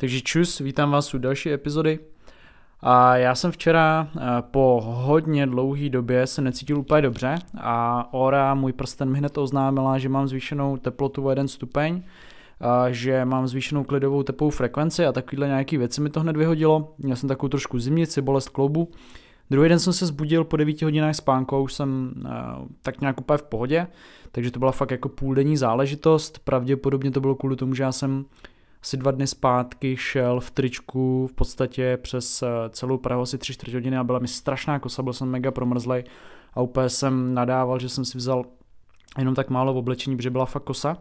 Takže čus, vítám vás u další epizody. A já jsem včera eh, po hodně dlouhé době se necítil úplně dobře a Ora, můj prsten mi hned oznámila, že mám zvýšenou teplotu o jeden stupeň, a že mám zvýšenou klidovou tepovou frekvenci a takovýhle nějaký věci mi to hned vyhodilo. Měl jsem takovou trošku zimnici, bolest kloubu. Druhý den jsem se zbudil po 9 hodinách spánku, už jsem uh, tak nějak úplně v pohodě, takže to byla fakt jako půldenní záležitost. Pravděpodobně to bylo kvůli tomu, že já jsem asi dva dny zpátky šel v tričku v podstatě přes eh, celou Prahu asi tři čtvrtě hodiny a byla mi strašná kosa, byl jsem mega promrzlej a úplně jsem nadával, že jsem si vzal jenom tak málo v oblečení, protože byla fakt kosa.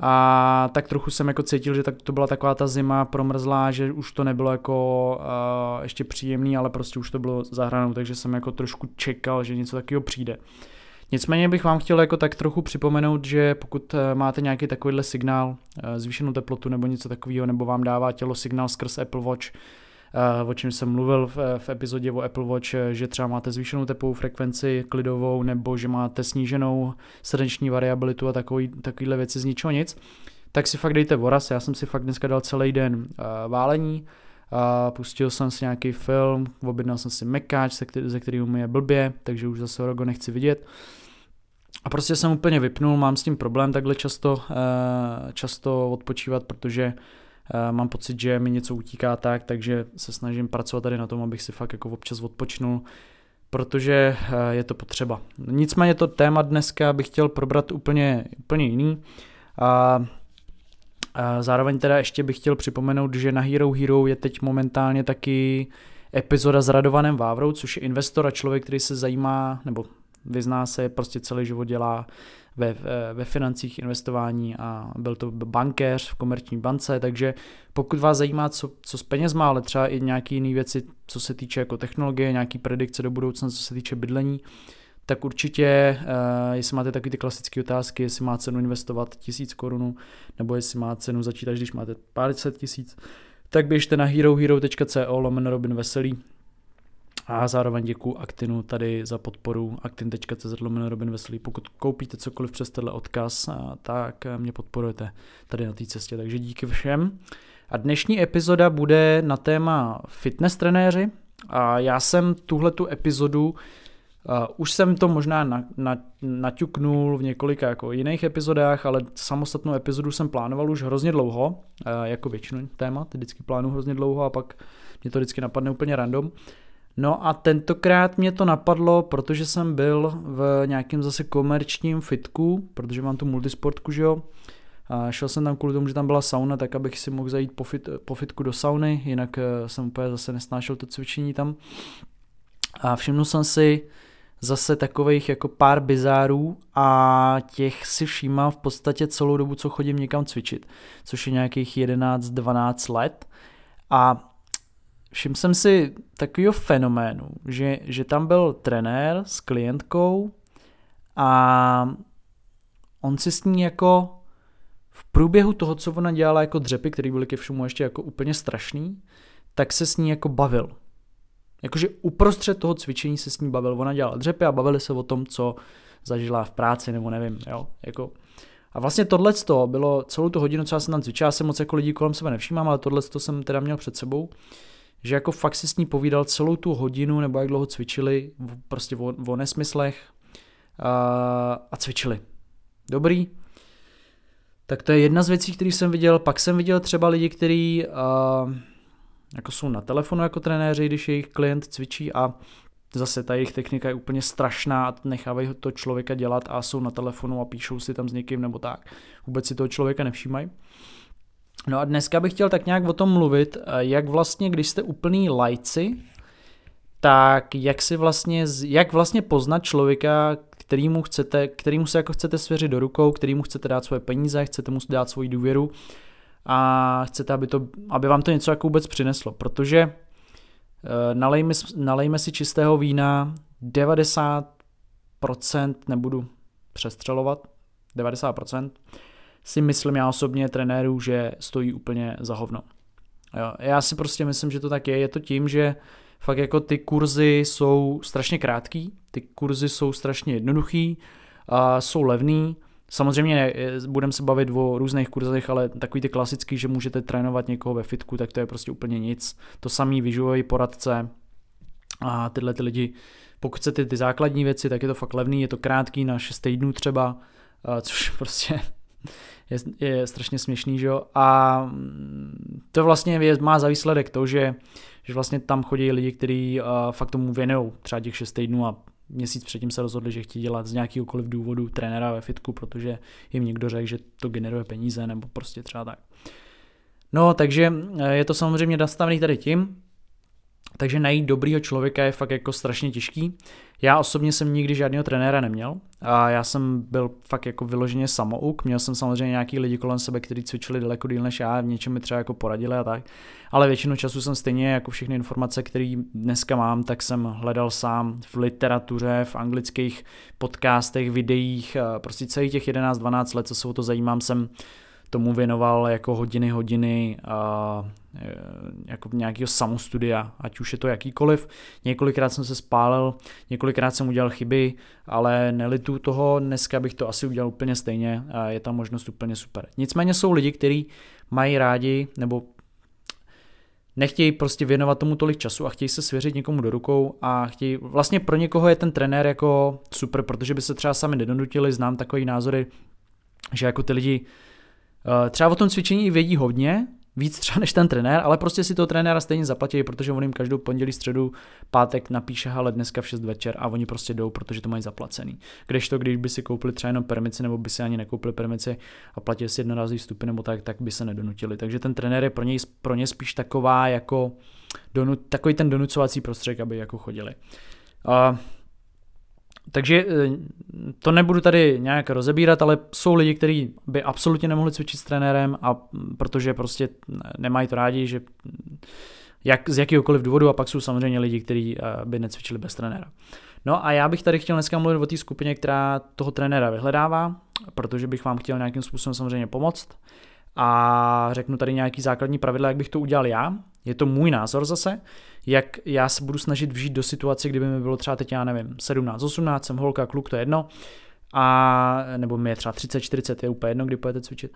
A tak trochu jsem jako cítil, že tak to byla taková ta zima promrzlá, že už to nebylo jako uh, ještě příjemný, ale prostě už to bylo zahranou, takže jsem jako trošku čekal, že něco takového přijde. Nicméně bych vám chtěl jako tak trochu připomenout, že pokud eh, máte nějaký takovýhle signál, eh, zvýšenou teplotu nebo něco takového, nebo vám dává tělo signál skrz Apple Watch, eh, o čem jsem mluvil v, v epizodě o Apple Watch, že třeba máte zvýšenou tepovou frekvenci klidovou, nebo že máte sníženou srdeční variabilitu a takový, takovýhle věci z ničeho nic, tak si fakt dejte voraz. Já jsem si fakt dneska dal celý den válení, a pustil jsem si nějaký film, objednal jsem si mekáč, ze kterého mi je blbě, takže už zase rogo nechci vidět. A prostě jsem úplně vypnul, mám s tím problém takhle často, eh, často odpočívat, protože eh, mám pocit, že mi něco utíká tak, takže se snažím pracovat tady na tom, abych si fakt jako občas odpočnul, protože eh, je to potřeba. Nicméně to téma dneska bych chtěl probrat úplně, úplně jiný. A zároveň teda ještě bych chtěl připomenout, že na Hero Hero je teď momentálně taky epizoda s Radovanem Vávrou, což je investor a člověk, který se zajímá, nebo vyzná se, prostě celý život dělá ve, ve financích investování a byl to bankéř v komerční bance, takže pokud vás zajímá, co, co s peněz má, ale třeba i nějaké jiné věci, co se týče jako technologie, nějaký predikce do budoucna, co se týče bydlení, tak určitě, uh, jestli máte takové ty klasické otázky, jestli má cenu investovat tisíc korun, nebo jestli má cenu začít, až když máte pár set tisíc, tak běžte na herohero.co lomeno Robin Veselý a zároveň děkuji Actinu tady za podporu actin.cz lomeno Robin Veselý. Pokud koupíte cokoliv přes tenhle odkaz, tak mě podporujete tady na té cestě, takže díky všem. A dnešní epizoda bude na téma fitness trenéři a já jsem tuhle tu epizodu Už jsem to možná na, na, naťuknul v několika jako jiných epizodách, ale samostatnou epizodu jsem plánoval už hrozně dlouho, uh, jako většinu témat, vždycky plánuju hrozně dlouho a pak mě to vždycky napadne úplně random. No a tentokrát mě to napadlo, protože jsem byl v nějakém zase komerčním fitku, protože mám tu multisportku, že jo. A šel jsem tam kvůli tomu, že tam byla sauna, tak abych si mohl zajít po, fit, po fitku do sauny, jinak eh, jsem úplně zase nesnášel to cvičení tam. A všimnul jsem si zase takových jako pár bizárů a těch si všímám v podstatě celou dobu, co chodím někam cvičit, což je nějakých 11-12 let. A všiml jsem si takového fenoménu, že, že tam byl trenér s klientkou a on si s ní jako v průběhu toho, co ona dělala jako dřepy, které byly ke všemu ještě jako úplně strašný, tak se s ní jako bavil. Jakože uprostřed toho cvičení se s ní bavil. Ona dělala dřepy a bavili se o tom, co zažila v práci, nebo nevím, jo. Jako. A vlastně tohle bylo celou tu hodinu, co já jsem tam cvičil, já jsem moc jako lidí kolem sebe nevšímám, ale tohle jsem teda měl před sebou že jako fakt si s ní povídal celou tu hodinu, nebo jak dlouho cvičili, prostě o, o nesmyslech a, a cvičili. Dobrý. Tak to je jedna z věcí, které jsem viděl. Pak jsem viděl třeba lidi, kteří jako jsou na telefonu jako trenéři, když jejich klient cvičí a zase ta jejich technika je úplně strašná a nechávají to člověka dělat a jsou na telefonu a píšou si tam s někým nebo tak. Vůbec si toho člověka nevšímají. No a dneska bych chtěl tak nějak o tom mluvit, eh, jak vlastně, když jste úplný lajci, tak jak si vlastně, jak vlastně poznat člověka, kterýmu, chcete, kterýmu se jako chcete svěřit do rukou, kterýmu chcete dát svoje peníze, chcete mu dát svoji důvěru a chcete, aby, to, aby vám to něco jako vůbec přineslo, protože uh, nalejme, nalejme si čistého vína, 90% nebudu přestřelovat, 90%, si myslím já osobně trenérů, že stojí úplně za hovno. Já si prostě myslím, že to tak je. Je to tím, že fakt jako ty kurzy jsou strašně krátký, ty kurzy jsou strašně jednoduchý, a jsou levný Samozřejmě budeme se bavit o různých kurzech, ale takový ty klasický, že můžete trénovat někoho ve fitku, tak to je prostě úplně nic. To samý vyživový poradce a tyhle ty lidi, pokud chcete ty základní věci, tak je to fakt levný, je to krátký na 6 týdnů třeba, což prostě je, je strašně směšný, že jo. A mm, to vlastně je, má za výsledek to, že, že vlastně tam chodí lidi, kteří fakt tomu věnují třeba těch 6 týdnů a měsíc předtím se rozhodli, že chtějí dělat z nějakýkoliv důvodu trenéra ve fitku, protože jim někdo řekl, že to generuje peníze nebo prostě třeba tak. No, takže e, je to samozřejmě nastavený tady tím, takže najít dobrýho člověka je fakt jako strašně těžký. Já osobně jsem nikdy žádného trenéra neměl a já jsem byl fakt jako vyloženě samouk. Měl jsem samozřejmě nějaký lidi kolem sebe, kteří cvičili daleko díl než já, v něčem mi třeba jako poradili a tak. Ale většinu času jsem stejně jako všechny informace, které dneska mám, tak jsem hledal sám v literatuře, v anglických podcastech, videích, prostě celých těch 11-12 let, co se o to zajímám, jsem tomu věnoval jako hodiny, hodiny a e, jako nějakého samostudia, ať už je to jakýkoliv. Několikrát jsem se spálil, několikrát jsem udělal chyby, ale nelitu toho, dneska bych to asi udělal úplně stejně a je ta možnost úplně super. Nicméně jsou lidi, kteří mají rádi nebo nechtějí prostě věnovat tomu tolik času a chtějí se svěřit někomu do rukou a chtějí, vlastně pro někoho je ten trenér jako super, protože by se třeba sami nedonutili, znám takový názory, že jako ty lidi Eh, třeba o tom cvičení vědí hodně, víc třeba než ten trenér, ale prostě si toho trenéra stejně zaplatí, protože on jim každou pondělí, středu, pátek napíše, ale dneska v 6 večer a oni prostě jdou, protože to mají zaplacený. Kdežto, když by si koupili třeba jenom permici, nebo by si ani nekoupili permici a platili si jednorázový vstupy nebo tak, tak by se nedonutili. Takže ten trenér je pro něj, pro ně spíš taková jako donut, takový ten donucovací prostředek, aby jako chodili. Uh, takže eh, to nebudu tady nějak rozebírat, ale jsou lidi, kteří by absolutně nemohli cvičit s trenérem a protože prostě nemají to rádi, že jak, z jakýhokoliv důvodu a pak jsou samozřejmě lidi, kteří eh, by necvičili bez trenéra. No a já bych tady chtěl dneska mluvit o té skupině, která toho trenéra vyhledává, protože bych vám chtěl nějakým způsobem samozřejmě pomoct a řeknu tady nějaký základní pravidla, jak bych to udělal já. Je to můj názor zase, jak já se budu snažit vžít do situace, kdyby mi bylo třeba teď, já nevím, 17, 18, jsem holka, kluk, to je jedno, a, nebo mi je třeba 30, 40, je úplně jedno, kdy půjdete cvičit.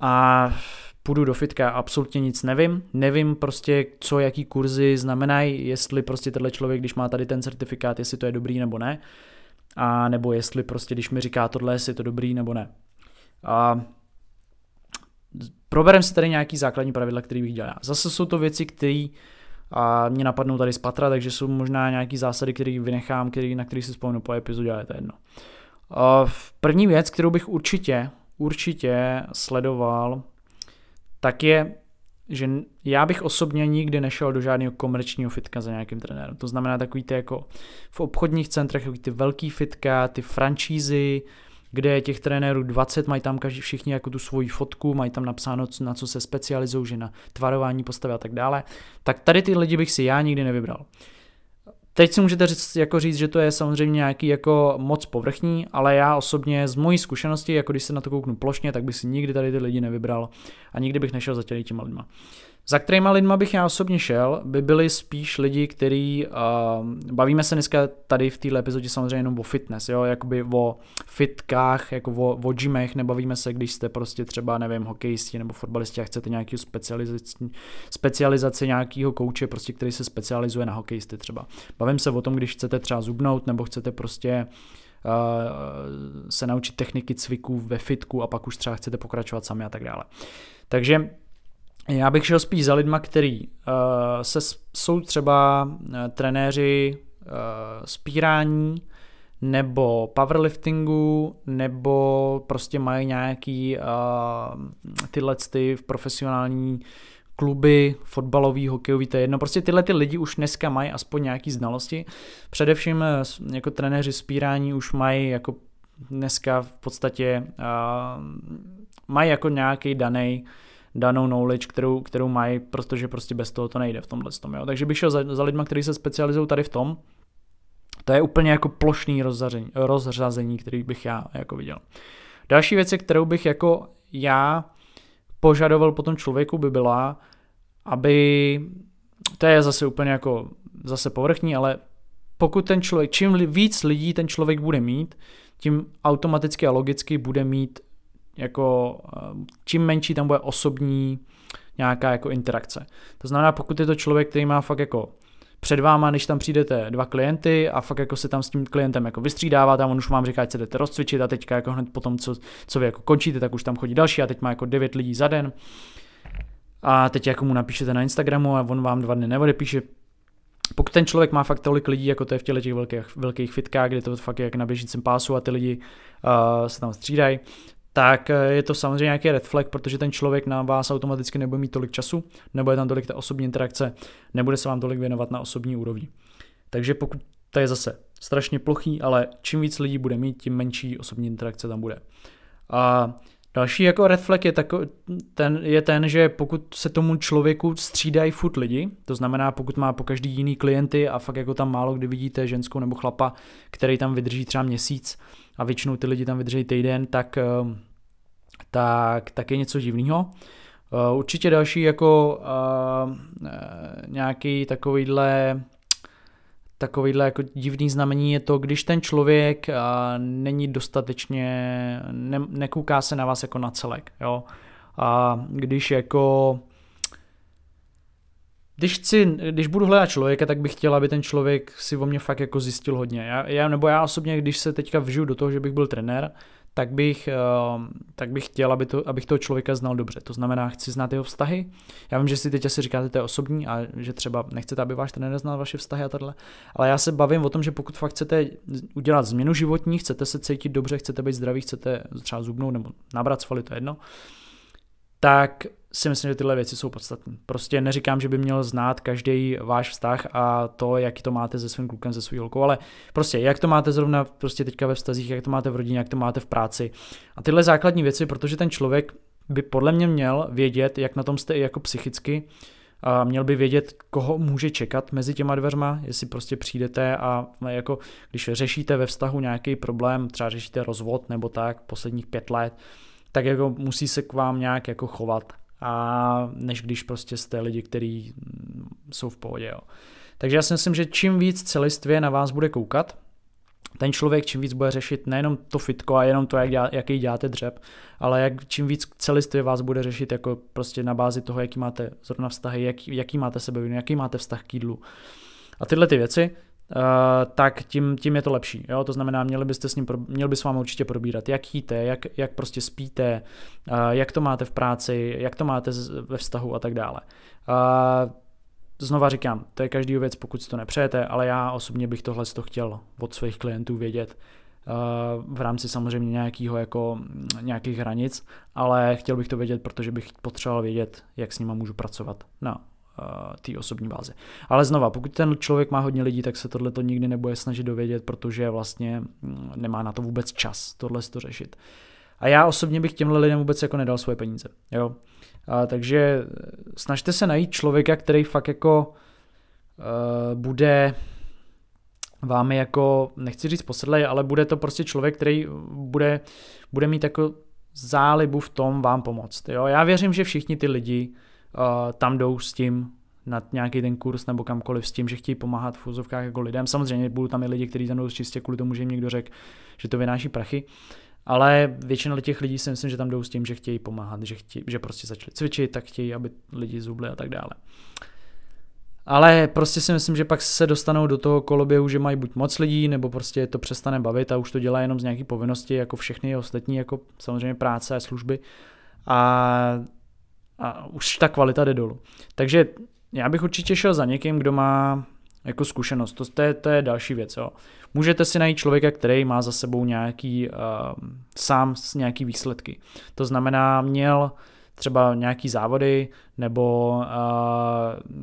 A půjdu do fitka, absolutně nic nevím, nevím prostě, co, jaký kurzy znamenají, jestli prostě tenhle člověk, když má tady ten certifikát, jestli to je dobrý nebo ne, a nebo jestli prostě, když mi říká tohle, jestli je to dobrý nebo ne. A probereme si tady nějaký základní pravidla, který bych dělal. Zase jsou to věci, které a mě napadnou tady z patra, takže jsou možná nějaký zásady, které vynechám, který, na který si vzpomenu po epizodě, ale to je jedno. A první věc, kterou bych určitě, určitě sledoval, tak je, že já bych osobně nikdy nešel do žádného komerčního fitka za nějakým trenérem. To znamená takový ty jako v obchodních centrech, ty velký fitka, ty franšízy, kde je těch trenérů 20, mají tam každý všichni jako tu svoji fotku, mají tam napsáno, na co se specializují, že na tvarování postavy a tak dále, tak tady ty lidi bych si já nikdy nevybral. Teď si můžete říct, jako říct, že to je samozřejmě nějaký jako moc povrchní, ale já osobně z mojí zkušenosti, jako když se na to kouknu plošně, tak bych si nikdy tady ty lidi nevybral a nikdy bych nešel za těma lidma. Za kterýma lidma bych já osobně šel, by byli spíš lidi, který, uh, bavíme se dneska tady v této epizodě samozřejmě jenom o fitness, jo, jakoby o fitkách, jako o, o gymech, nebavíme se, když jste prostě třeba, nevím, hokejisti nebo fotbalisti a chcete nějaký specializaci, specializaci nějakého kouče, prostě, který se specializuje na hokejisty třeba. Bavím se o tom, když chcete třeba zubnout nebo chcete prostě uh, se naučit techniky cviků ve fitku a pak už třeba chcete pokračovat sami a tak dále. Takže já bych šel spíš za lidma, který uh, se, jsou třeba uh, trenéři uh, spírání, nebo powerliftingu, nebo prostě mají nějaký uh, tyhle ty v profesionální kluby, fotbalový, hokejový, to je jedno. Prostě tyhle ty lidi už dneska mají aspoň nějaký znalosti. Především jako trenéři spírání už mají jako dneska v podstatě uh, mají jako nějaký daný danou knowledge, kterou, kterou mají, protože prostě bez toho to nejde v tomhle tom. Jo. Takže bych šel za, za lidma, kteří se specializují tady v tom. To je úplně jako plošný rozřazení, rozřazení, který bych já jako viděl. Další věc, kterou bych jako já požadoval po tom člověku by byla, aby, to je zase úplně jako zase povrchní, ale pokud ten člověk, čím víc lidí ten člověk bude mít, tím automaticky a logicky bude mít jako, eh, čím menší tam bude osobní nějaká jako interakce. To znamená, pokud je to člověk, který má fakt jako před váma, než tam přijdete dva klienty a fakt jako se tam s tím klientem jako vystřídáváte a on už vám říká, že se jdete rozcvičit a teďka jako hned potom, co, co vy jako končíte, tak už tam chodí další a teď má jako devět lidí za den. A teď jako mu napíšete na Instagramu a on vám dva dny neodepíše, pokud ten člověk má fakt tolik lidí, jako to je v těle těch velkých, velkých fitkách, kde to fakt je jak na běžícím pásu a ty lidi uh, se tam střídají, tak eh, je to samozřejmě nějaký red flag, protože ten člověk na vás automaticky nebude mít tolik času, nebude tam tolik ta osobní interakce, nebude se vám tolik věnovat na osobní úrovni. Takže pokud to je zase strašně plochý, ale čím víc lidí bude mít, tím menší osobní interakce tam bude. A další jako red flag je, tako, ten, je ten, že pokud se tomu člověku střídají furt lidi, to znamená pokud má po každý jiný klienty a fakt jako tam málo kdy vidíte ženskou nebo chlapa, který tam vydrží třeba měsíc, a většinou ty lidi tam vydrží týden, tak, eh, tak, tak je něco divného. Eh, určitě další jako uh, nějaký takovýhle takovýhle jako divný znamení je to, když ten člověk uh, není dostatečně, ne, nekouká se na vás jako na celek, jo. A když jako když, chci, když budu hledat člověka, tak bych chtěl, aby ten člověk si o mě fakt jako zjistil hodně. Já, já, nebo já osobně, když se teďka vžiju do toho, že bych byl trenér, tak bych, uh, tak bych chtěl, aby to, abych toho člověka znal dobře. To znamená, chci znát jeho vztahy. Já vím, že si teď asi říkáte, to je osobní a že třeba nechcete, aby váš trenér znal vaše vztahy a takhle. Ale já se bavím o tom, že pokud fakt chcete udělat změnu životní, chcete se cítit dobře, chcete být zdravý, chcete třeba zubnout nebo nabrat svaly, to je jedno, tak si myslím, že tyhle věci jsou podstatné. Prostě neříkám, že by měl znát každý váš vztah a to, jak to máte se svým klukem, se svým holkou, ale prostě jak to máte zrovna prostě teďka ve vztazích, jak to máte v rodině, jak to máte v práci. A tyhle základní věci, protože ten člověk by podle mě měl vědět, jak na tom jste i jako psychicky, a měl by vědět, koho může čekat mezi těma dveřma, jestli prostě přijdete a jako když řešíte ve vztahu nějaký problém, třeba řešíte rozvod nebo tak posledních pět let, tak jako musí se k vám nějak jako chovat a než když prostě jste lidi, kteří jsou v pohodě. Jo. Takže já si myslím, že čím víc celistvě na vás bude koukat, ten člověk čím víc bude řešit nejenom to fitko a jenom to, jak dělá, jaký děláte dřep, ale jak, čím víc celistvě vás bude řešit jako prostě na bázi toho, jaký máte zrovna vztahy, jaký, jaký máte sebevinu, jaký máte vztah k jídlu. A tyhle ty věci, tak tím, tím je to lepší. Jo? To znamená, měli byste s ním, měl by s vámi určitě probírat, jak jíte, jak, jak prostě spíte, uh, jak to máte v práci, jak to máte ve vztahu a tak dále. Uh, znova říkám, to je každý věc, pokud si to nepřejete, ale já osobně bych tohle to chtěl od svých klientů vědět v rámci samozřejmě nějakého jako nějakých hranic, ale chtěl bych to vědět, protože bych potřeboval vědět, jak s nima můžu pracovat na té osobní bázi. Ale znova, pokud ten člověk má hodně lidí, tak se tohle to nikdy nebude snažit dovědět, protože vlastně mm, nemá na to vůbec čas tohle to řešit. A já osobně bych těmhle lidem vůbec jako nedal svoje peníze. Jo? A, takže snažte se najít člověka, který fakt jako uh, bude vámi jako, nechci říct posedlej, ale bude to prostě člověk, který bude, bude mít jako zálibu v tom vám pomoct. Jo? Já věřím, že všichni ty lidi uh, tam jdou s tím na nějaký ten kurz nebo kamkoliv s tím, že chtějí pomáhat v úzovkách jako lidem. Samozřejmě budou tam i lidi, kteří tam jdou čistě kvůli tomu, že jim někdo řekl, že to vynáší prachy. Ale většina těch lidí si myslím, že tam jdou s tím, že chtějí pomáhat, že, chtějí, že prostě začali cvičit, tak chtějí, aby lidi zubli a tak dále. Ale prostě si myslím, že pak se dostanou do toho koloběhu, že mají buď moc lidí, nebo prostě to přestane bavit a už to dělá jenom z nějaký povinnosti, jako všechny ostatní, jako samozřejmě práce a služby. A a už ta kvalita jde dolů. Takže já bych určitě šel za někým, kdo má jako zkušenost. To, to, je, to je další věc. Jo. Můžete si najít člověka, který má za sebou nějaký, uh, sám nějaký výsledky. To znamená, měl třeba nějaký závody nebo uh,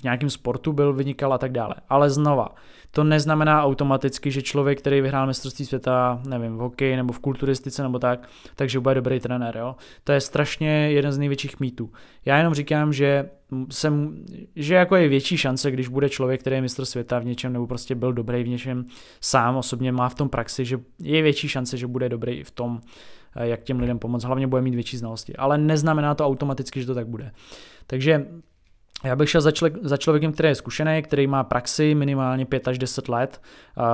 v nějakém sportu byl vynikal a tak dále. Ale znova, to neznamená automaticky, že člověk, který vyhrál mistrovství světa, nevím, v hokeji nebo v kulturistice nebo tak, takže bude dobrý trenér. Jo? To je strašně jeden z největších mýtů. Já jenom říkám, že jsem, že jako je větší šance, když bude člověk, který je mistr světa v něčem nebo prostě byl dobrý v něčem sám osobně má v tom praxi, že je větší šance, že bude dobrý i v tom, eh, jak těm lidem pomoct, hlavně bude mít větší znalosti. Ale neznamená to automaticky, že to tak bude. Takže já bych šel za, člověk, za člověkem, který je zkušený, který má praxi minimálně 5 až 10 let, uh,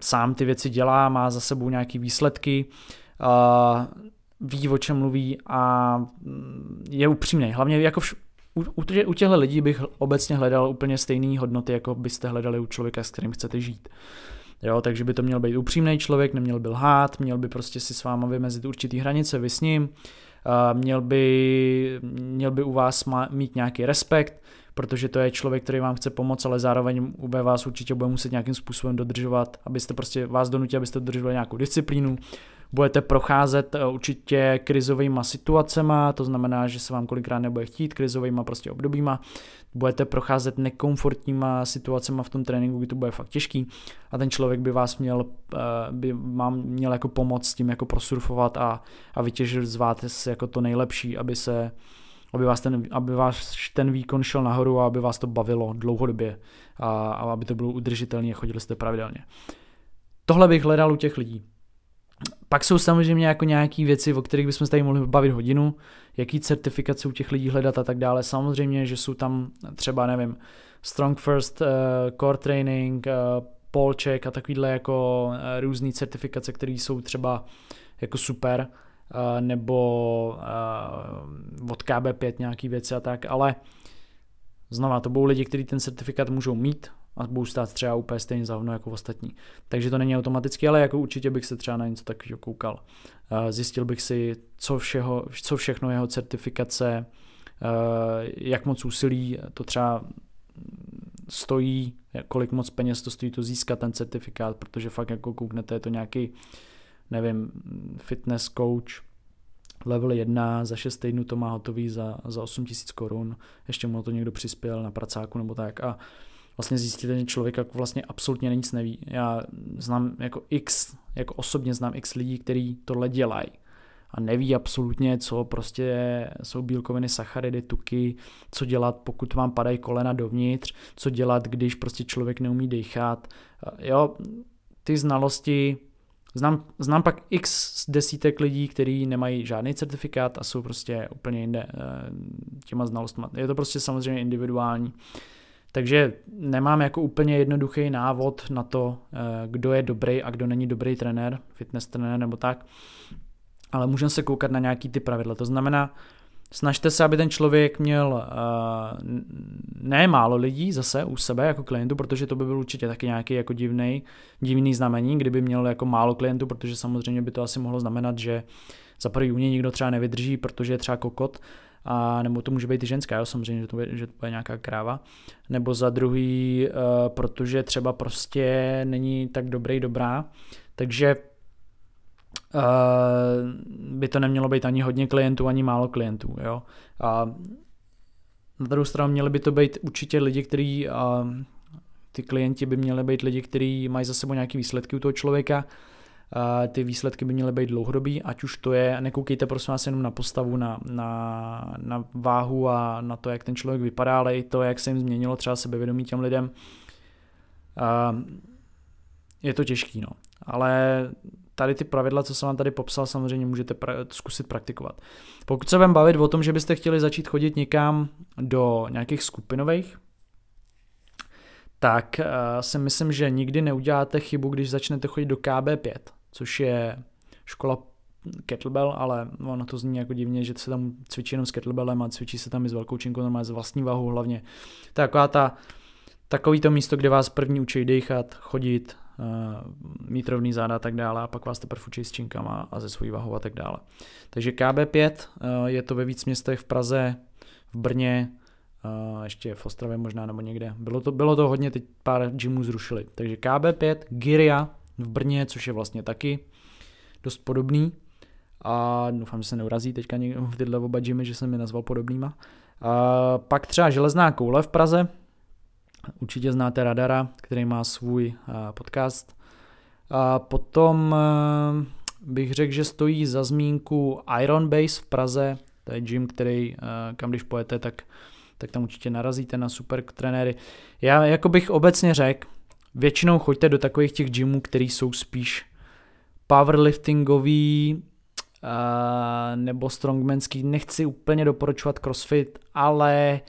sám ty věci dělá, má za sebou nějaké výsledky, uh, ví, o čem mluví a je upřímný. Hlavně jako vš- u, u, u těchto lidí bych obecně hledal úplně stejné hodnoty, jako byste hledali u člověka, s kterým chcete žít. Jo, takže by to měl být upřímný člověk, neměl by lhát, měl by prostě si s váma vymezit určitý hranice, vy s ním, uh, měl, by, měl by u vás mít nějaký respekt, protože to je člověk, který vám chce pomoct, ale zároveň u vás určitě bude muset nějakým způsobem dodržovat, abyste prostě vás donutili, abyste dodržovali nějakou disciplínu, budete procházet eh, určitě krizovými situacemi, to znamená, že se vám kolikrát nebude chtít, krizovými prostě obdobíma, budete procházet nekomfortníma situacemi v tom tréninku, kdy to bude fakt těžký a ten člověk by vás měl, eh, by vám měl jako pomoct s tím jako prosurfovat a, a vytěžit z vás jako to nejlepší, aby se aby vás, ten, aby vás ten výkon šel nahoru a aby vás to bavilo dlouhodobě a, a aby to bylo udržitelné a chodili jste pravidelně. Tohle bych hledal u těch lidí. Pak jsou samozřejmě jako nějaké věci, o kterých bychom se tady mohli bavit hodinu, jaký certifikace u těch lidí hledat a tak dále. Samozřejmě, že jsou tam třeba, nevím, Strong First, uh, Core Training, uh, Paul Check a takovýhle jako uh, různé certifikace, které jsou třeba jako super, uh, nebo uh, od KB5 nějaký věci a tak, ale znova, to budou lidi, kteří ten certifikát můžou mít, a budou stát třeba úplně stejně za jako ostatní. Takže to není automaticky, ale jako určitě bych se třeba na něco takového koukal. Zjistil bych si, co, všeho, co všechno jeho certifikace, jak moc úsilí to třeba stojí, kolik moc peněz to stojí to získat ten certifikát, protože fakt jako kouknete, je to nějaký, nevím, fitness coach, level 1, za 6 týdnů to má hotový za, za 8 tisíc korun, ještě mu to někdo přispěl na pracáku nebo tak a vlastně zjistíte, že člověk jako vlastně absolutně nic neví. Já znám jako x, jako osobně znám x lidí, kteří tohle dělají a neví absolutně, co prostě jsou bílkoviny, sacharidy, tuky, co dělat, pokud vám padají kolena dovnitř, co dělat, když prostě člověk neumí dechat. Jo, ty znalosti, znám, znám pak x desítek lidí, kteří nemají žádný certifikát a jsou prostě úplně jinde eh, těma znalostmi. Je to prostě samozřejmě individuální. Takže nemám jako úplně jednoduchý návod na to, eh, kdo je dobrý a kdo není dobrý trenér, fitness trenér nebo tak, ale můžeme se koukat na nějaký ty pravidla. To znamená, snažte se, aby ten člověk měl uh, ne málo lidí zase u sebe jako klientů, protože to by byl určitě taky nějaký jako divný, divný znamení, kdyby měl jako málo klientů, protože samozřejmě by to asi mohlo znamenat, že za první mě nikdo třeba nevydrží, protože je třeba kokot, a nebo to může být i ženská, jo, samozřejmě, že to, bude, že to bude nějaká kráva, nebo za druhý, uh, protože třeba prostě není tak dobrý, dobrá, takže uh, by to nemělo být ani hodně klientů, ani málo klientů, jo. A na druhou stranu měli by to být určitě lidi, kteří uh, ty klienti by měli být lidi, kteří mají za sebou nějaké výsledky u toho člověka, ty výsledky by měly být dlouhodobý, ať už to je, nekoukejte prosím vás jenom na postavu, na, na, na váhu a na to, jak ten člověk vypadá, ale i to, jak se jim změnilo třeba sebevědomí těm lidem. Je to těžký, no. Ale tady ty pravidla, co jsem vám tady popsal, samozřejmě můžete pra- zkusit praktikovat. Pokud se vám bavit o tom, že byste chtěli začít chodit někam do nějakých skupinových tak uh, si myslím, že nikdy neuděláte chybu, když začnete chodit do KB5 což je škola kettlebell, ale ono to zní jako divně, že se tam cvičí jenom s kettlebellem a cvičí se tam i s velkou činkou, normálně s vlastní váhou hlavně. To je taková ta, takový to místo, kde vás první učí dechat, chodit, uh, mít rovný záda a tak dále a pak vás teprve učí s činkama a ze svojí váhou a tak dále. Takže KB5 uh, je to ve víc městech v Praze, v Brně, uh, ještě v Ostravě možná nebo někde. Bylo to, bylo to hodně, teď pár gymů zrušili. Takže KB5, Giria, v Brně, což je vlastně taky dost podobný. A doufám, že se neurazí teďka v tyhle oba gymy, že jsem je nazval podobnýma. A pak třeba Železná koule v Praze. Určitě znáte Radara, který má svůj podcast. A potom bych řekl, že stojí za zmínku Iron Base v Praze. To je gym, který, kam když pojete, tak, tak tam určitě narazíte na super trenéry. Já jako bych obecně řekl, Většinou choďte do takových těch gymů, které jsou spíš powerliftingový uh, nebo strongmanský. Nechci úplně doporučovat crossfit, ale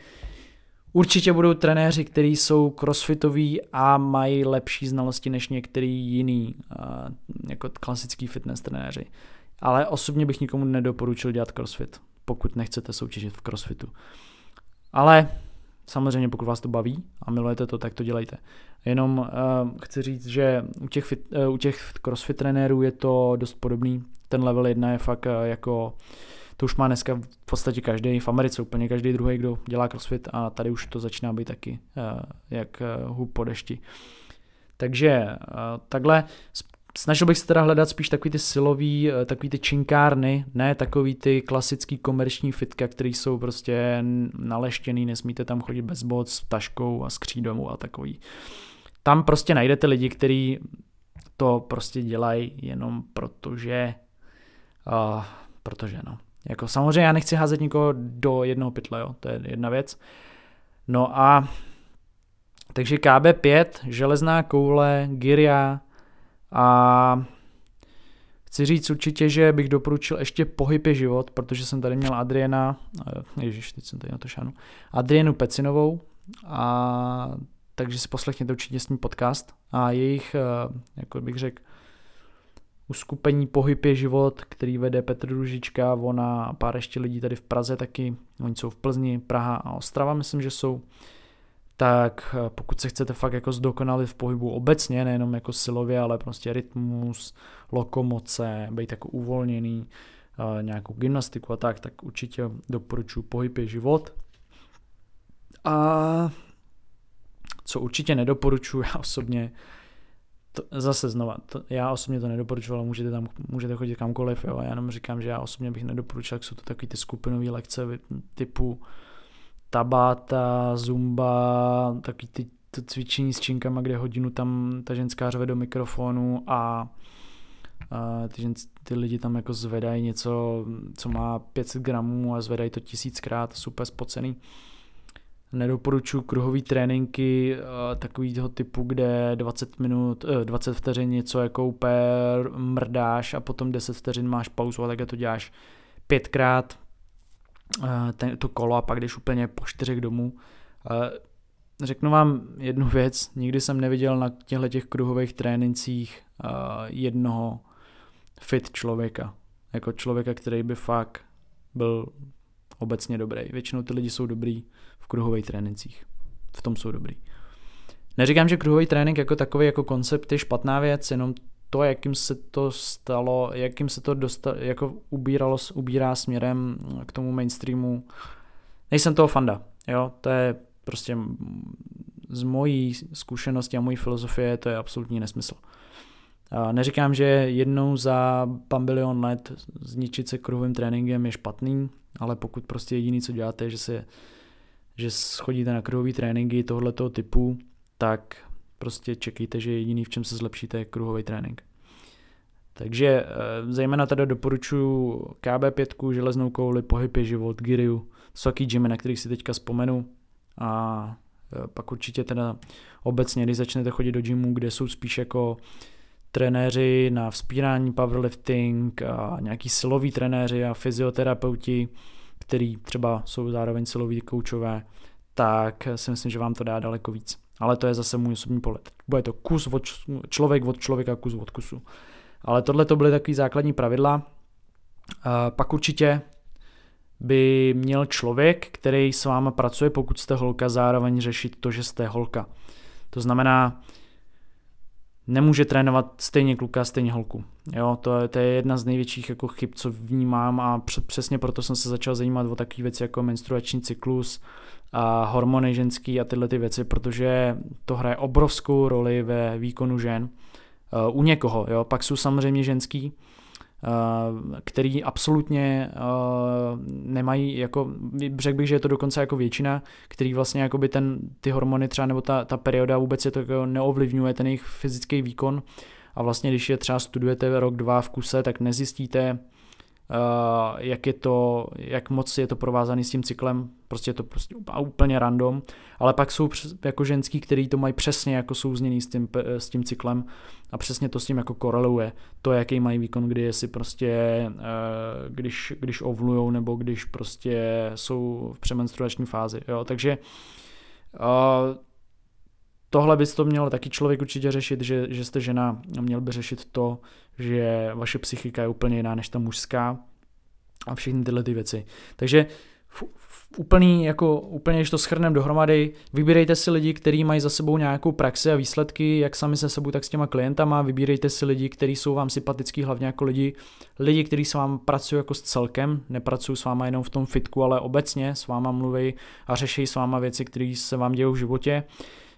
Určitě budou trenéři, kteří jsou crossfitoví a mají lepší znalosti než některý jiný, jako klasický fitness trenéři. Ale osobně bych nikomu nedoporučil dělat crossfit, pokud nechcete soutěžit v crossfitu. Ale samozřejmě pokud vás to baví a milujete to, tak to dělejte. Jenom uh, chci říct, že u těch, fit, uh, u těch crossfit trenérů je to dost podobný. Ten level 1 je fakt uh, jako to už má dneska v podstatě každý, v Americe úplně každý druhý, kdo dělá crossfit a tady už to začíná být taky uh, jak uh, hub po dešti. Takže uh, takhle snažil bych se teda hledat spíš takový ty silový, takový ty činkárny, ne takový ty klasický komerční fitka, které jsou prostě naleštěný, nesmíte tam chodit bez bot s taškou a s křídou a takový. Tam prostě najdete lidi, kteří to prostě dělají jenom protože, uh, protože no. Jako samozřejmě já nechci házet nikoho do jednoho pytle, jo, to je jedna věc. No a takže KB5, železná koule, Gyria a chci říct určitě, že bych doporučil ještě pohyb je život, protože jsem tady měl Adriana, eh, ježiš, teď jsem tady na to šánu, Adrienu Pecinovou. A takže si poslechněte určitě s ním podcast. A jejich, eh, jako bych řekl, uskupení Pohyb je život, který vede Petr Ružička, ona a pár ještě lidí tady v Praze taky, oni jsou v Plzni, Praha a Ostrava, myslím, že jsou, tak eh, pokud se chcete fakt jako zdokonalit v pohybu obecně, nejenom jako silově, ale prostě rytmus, lokomoce, být jako uvolněný, eh, nějakou gymnastiku a tak, tak určitě doporučuji Pohyb je život. A co určitě nedoporučuji já osobně, to, zase znova, to, já osobně to nedoporučuji, ale můžete tam můžete chodit kamkoliv, jo, já jenom říkám, že já osobně bych nedoporučil, jak jsou to takový ty skupinové lekce typu tabata, zumba, takový ty to cvičení s činkama, kde hodinu tam ta ženská řve do mikrofonu a, a ty, žen, ty lidi tam jako zvedají něco, co má 500 gramů a zvedají to tisíckrát, super spocený. Nedoporučuji kruhový tréninky eh, takového typu, kde 20 minut, 20 eh, vteřin něco jako úplně mrdáš a potom 10 vteřin máš pauzu a takhle to děláš pětkrát ten, to kolo a pak jdeš úplně po čtyřech domů. Řeknu vám jednu věc, nikdy jsem neviděl na těchto těch kruhových trénincích jednoho fit člověka. Jako člověka, který by fakt byl obecně dobrý. Většinou ty lidi jsou dobrý kruhových trénincích. V tom jsou dobrý. Neříkám, že kruhový trénink jako takový jako koncept je špatná věc, jenom to, jakým se to stalo, jakým se to dostalo, jako ubíralo, ubírá směrem k tomu mainstreamu. Nejsem toho fanda, jo, to je prostě z mojí zkušenosti a mojí filozofie to je absolutní nesmysl. Neříkám, že jednou za pambilion let zničit se kruhovým tréninkem je špatný, ale pokud prostě jediný, co děláte, že se že schodíte na kruhový tréninky tohoto typu, tak prostě čekejte, že jediný, v čem se zlepšíte, je kruhový trénink. Takže eh, zejména teda doporučuji KB5, železnou kouli, pohyb je život, Giriu, to gymy, na kterých si teďka vzpomenu a eh, pak určitě teda obecně, když začnete chodit do gymu, kde jsou spíš jako trenéři na vzpírání, powerlifting a nějaký siloví trenéři a fyzioterapeuti, který třeba jsou zároveň siloví koučové, tak si myslím, že vám to dá daleko víc. Ale to je zase můj osobní pohled. Bude to kus od člověk od člověka, kus od kusu. Ale tohle to byly takové základní pravidla. Pak určitě by měl člověk, který s váma pracuje, pokud jste holka, zároveň řešit to, že jste holka. To znamená, nemůže trénovat stejně kluka, stejně holku. Jo, to, je, to je jedna z největších jako chyb, co vnímám a přesně proto jsem se začal zajímat o takové věci jako menstruační cyklus, a hormony ženský a tyhle ty věci, protože to hraje obrovskou roli ve výkonu žen. Uh, u někoho, jo, pak jsou samozřejmě ženský, uh, který absolutně uh, nemají, jako, řekl bych, že je to dokonce jako většina, který vlastně ten, ty hormony třeba nebo ta, ta perioda vůbec je to jako neovlivňuje ten jejich fyzický výkon a vlastně když je třeba studujete rok, dva v kuse, tak nezjistíte, jak je to, jak moc je to provázaný s tím cyklem, prostě je to prostě úplně random, ale pak jsou jako ženský, který to mají přesně jako souzněný s tím, s tím cyklem a přesně to s tím jako koreluje. To, jaký mají výkon, kdy jestli prostě, uh, když, když ovlujou nebo když prostě jsou v přemenstruační fázi, jo, takže tohle bys to měl taky člověk určitě řešit, že, že jste žena, měl by řešit to, že vaše psychika je úplně jiná než ta mužská a všechny tyhle ty věci. Takže v, v úplný, jako, úplně, když to schrneme dohromady, vybírejte si lidi, kteří mají za sebou nějakou praxi a výsledky, jak sami se sebou, tak s těma klientama, vybírejte si lidi, kteří jsou vám sympatický, hlavně jako lidi, lidi, kteří s vámi pracují jako s celkem, nepracují s váma jenom v tom fitku, ale obecně s váma mluví a řeší s váma věci, které se vám dějí v životě.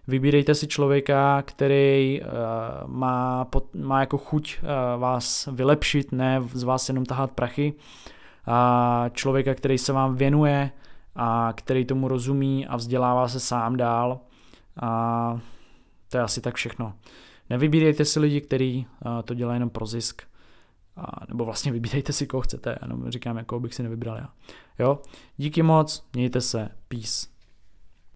Vybírejte si člověka, který uh, má, pot, má jako chuť uh, vás vylepšit, ne z vás jenom tahat prachy. A člověka, který se vám věnuje a který tomu rozumí a vzdělává se sám dál. A to je asi tak všechno. Nevybírejte si lidi, kteří uh, to dělají jenom pro zisk. A, nebo vlastně vybírejte si, koho chcete, jenom říkám, jako bych si nevybral já. Jo, díky moc, mějte se, peace.